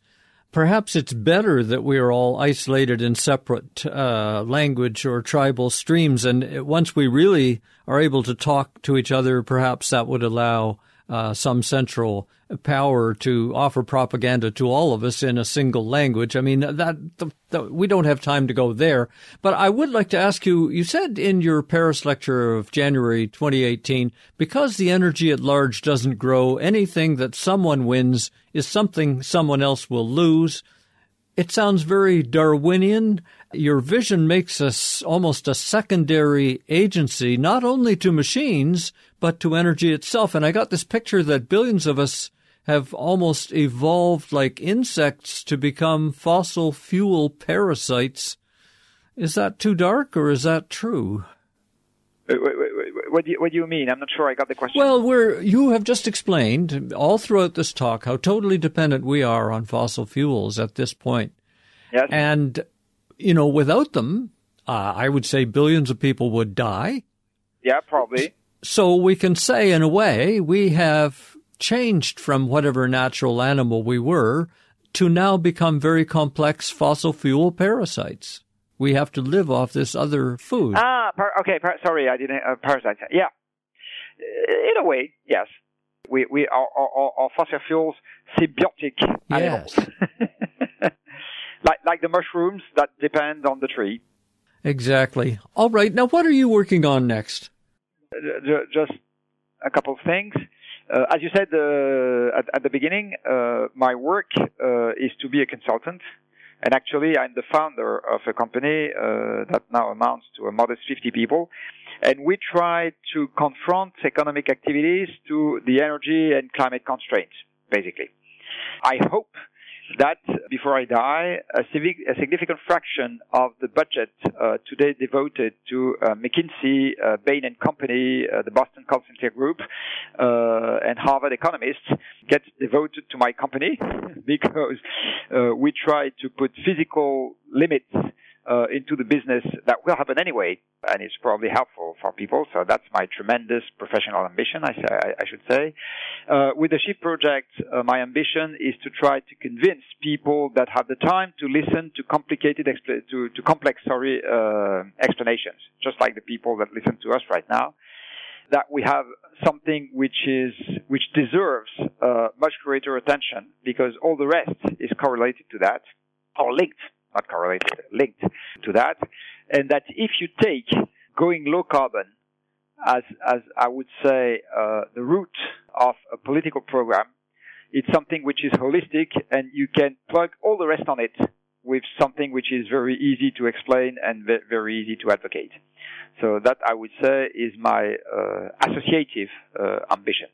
perhaps it's better that we are all isolated in separate uh, language or tribal streams. And once we really are able to talk to each other, perhaps that would allow uh, some central power to offer propaganda to all of us in a single language. I mean, that the, the, we don't have time to go there. But I would like to ask you. You said in your Paris lecture of January 2018, because the energy at large doesn't grow, anything that someone wins is something someone else will lose. It sounds very Darwinian. Your vision makes us almost a secondary agency, not only to machines, but to energy itself. And I got this picture that billions of us have almost evolved like insects to become fossil fuel parasites. Is that too dark or is that true? Wait, wait, wait, what do, you, what do you mean? I'm not sure I got the question. Well, we're, you have just explained all throughout this talk how totally dependent we are on fossil fuels at this point. Yes. And, you know, without them, uh, I would say billions of people would die. Yeah, probably. So we can say, in a way, we have changed from whatever natural animal we were to now become very complex fossil fuel parasites we have to live off this other food. Ah, par- okay. Par- sorry, I didn't. Uh, parasites. Yeah, in a way, yes. We we are, are, are fossil fuels symbiotic animals, Yes. like like the mushrooms that depend on the tree. exactly. All right. Now, what are you working on next? Ju- Just a couple of things. Uh, as you said uh, at, at the beginning, uh, my work uh, is to be a consultant. And actually, I'm the founder of a company uh, that now amounts to a modest 50 people. And we try to confront economic activities to the energy and climate constraints, basically. I hope that before I die, a, civic, a significant fraction of the budget uh, today devoted to uh, McKinsey, uh, Bain and Company, uh, the Boston Consulting Group, uh, and Harvard economists gets devoted to my company because uh, we try to put physical limits uh, into the business that will happen anyway, and it's probably helpful for people. So that's my tremendous professional ambition, I, say, I, I should say. Uh, with the Shift project, uh, my ambition is to try to convince people that have the time to listen to complicated, expl- to, to complex, sorry, uh, explanations, just like the people that listen to us right now that we have something which is which deserves uh, much greater attention because all the rest is correlated to that or linked, not correlated, linked to that, and that if you take going low carbon as as I would say uh, the root of a political program, it's something which is holistic and you can plug all the rest on it with something which is very easy to explain and ve- very easy to advocate. So that I would say is my uh, associative uh, ambition.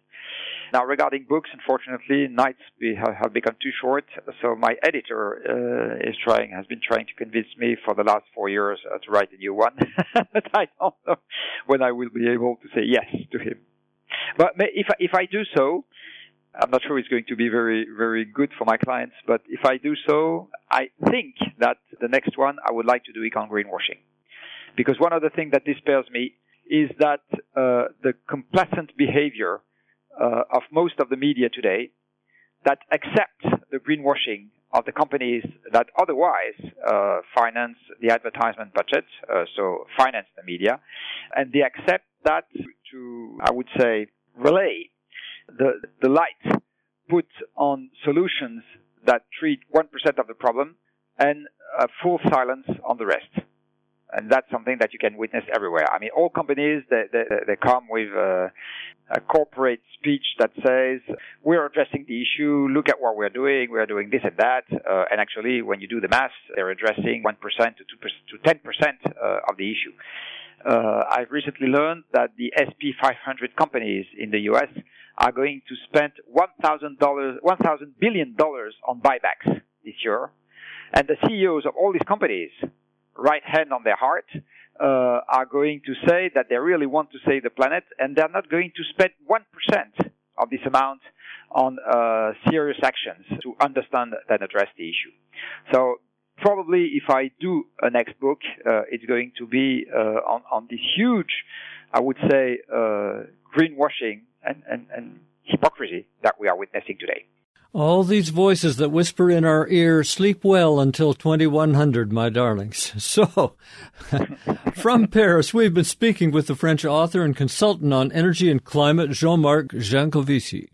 Now, regarding books, unfortunately, nights be, have, become too short. So my editor uh, is trying, has been trying to convince me for the last four years uh, to write a new one, but I don't know when I will be able to say yes to him. But if I, if I do so, I'm not sure it's going to be very very good for my clients. But if I do so, I think that the next one I would like to do econ greenwashing because one of the things that despairs me is that uh, the complacent behavior uh, of most of the media today that accept the greenwashing of the companies that otherwise uh, finance the advertisement budget, uh, so finance the media, and they accept that to, I would say, relay the, the light put on solutions that treat 1% of the problem and uh, full silence on the rest and that's something that you can witness everywhere. I mean, all companies they they, they come with a, a corporate speech that says we're addressing the issue. Look at what we're doing. We're doing this and that. Uh, and actually, when you do the math, they're addressing one percent to two to ten percent uh, of the issue. Uh, I've recently learned that the S&P 500 companies in the U.S. are going to spend one thousand dollars, one thousand billion dollars on buybacks this year, and the CEOs of all these companies right hand on their heart uh, are going to say that they really want to save the planet and they're not going to spend 1% of this amount on uh, serious actions to understand and address the issue. So probably if I do a next book, uh, it's going to be uh, on, on this huge, I would say, uh, greenwashing and, and, and hypocrisy that we are witnessing today. All these voices that whisper in our ear sleep well until 2100, my darlings. So, from Paris, we've been speaking with the French author and consultant on energy and climate, Jean-Marc Jancovici.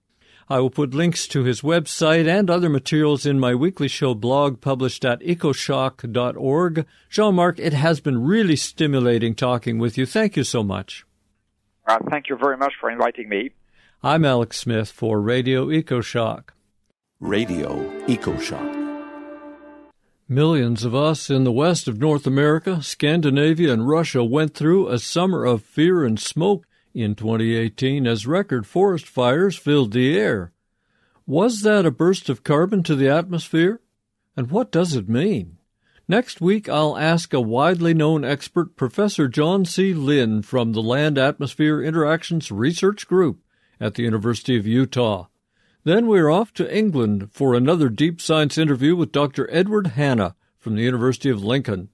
I will put links to his website and other materials in my weekly show blog published at ecoshock.org. Jean-Marc, it has been really stimulating talking with you. Thank you so much. Uh, thank you very much for inviting me. I'm Alex Smith for Radio EcoShock. Radio EcoShock. Millions of us in the west of North America, Scandinavia, and Russia went through a summer of fear and smoke in 2018 as record forest fires filled the air. Was that a burst of carbon to the atmosphere? And what does it mean? Next week, I'll ask a widely known expert, Professor John C. Lin from the Land Atmosphere Interactions Research Group at the University of Utah. Then we're off to England for another deep science interview with Dr. Edward Hanna from the University of Lincoln.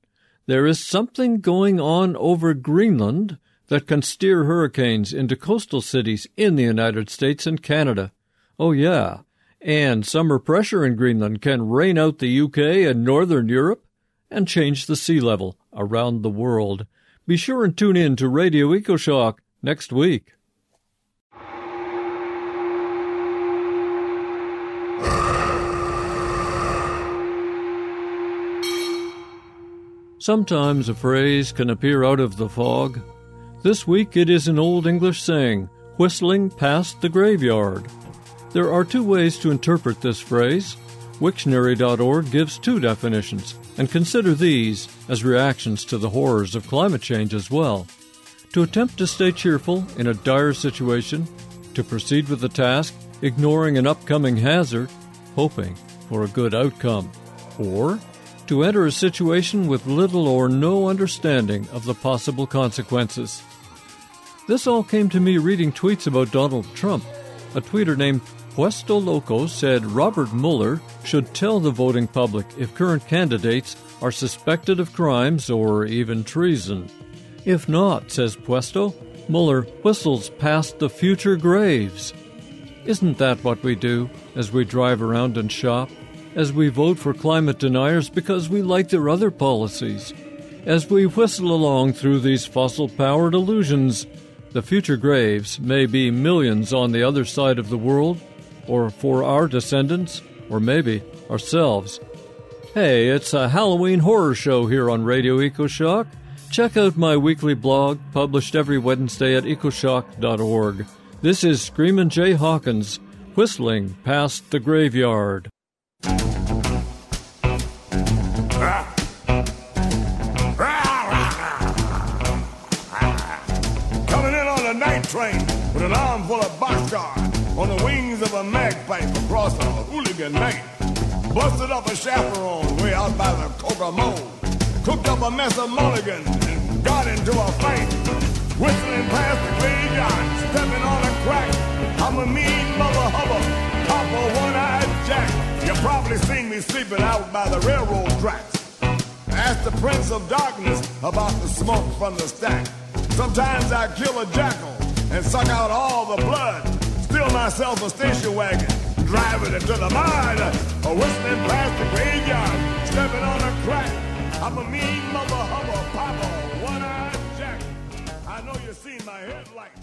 There is something going on over Greenland that can steer hurricanes into coastal cities in the United States and Canada. Oh, yeah. And summer pressure in Greenland can rain out the UK and Northern Europe and change the sea level around the world. Be sure and tune in to Radio EcoShock next week. Sometimes a phrase can appear out of the fog. This week it is an Old English saying, whistling past the graveyard. There are two ways to interpret this phrase. Wiktionary.org gives two definitions, and consider these as reactions to the horrors of climate change as well. To attempt to stay cheerful in a dire situation, to proceed with the task, ignoring an upcoming hazard, hoping for a good outcome, or to enter a situation with little or no understanding of the possible consequences. This all came to me reading tweets about Donald Trump. A tweeter named Puesto Loco said Robert Mueller should tell the voting public if current candidates are suspected of crimes or even treason. If not, says Puesto, Mueller whistles past the future graves. Isn't that what we do as we drive around and shop? As we vote for climate deniers because we like their other policies. As we whistle along through these fossil powered illusions, the future graves may be millions on the other side of the world, or for our descendants, or maybe ourselves. Hey, it's a Halloween horror show here on Radio EcoShock. Check out my weekly blog, published every Wednesday at ecoshock.org. This is Screamin' Jay Hawkins, whistling past the graveyard. On the wings of a magpipe across a hooligan night. Busted up a chaperone way out by the Kokomo. Cooked up a mess of mulligans and got into a fight. Whistling past the graveyard, stepping on a crack. I'm a mean mother hubba, Papa one-eyed Jack. You probably seen me sleeping out by the railroad tracks. Ask the Prince of Darkness about the smoke from the stack. Sometimes I kill a jackal and suck out all the blood. Steal myself a station wagon, driving it to the mud, or whistling past the graveyard, stepping on a crack. I'm a mean mother hubba papa, one-eyed Jack. I know you seen my headlight.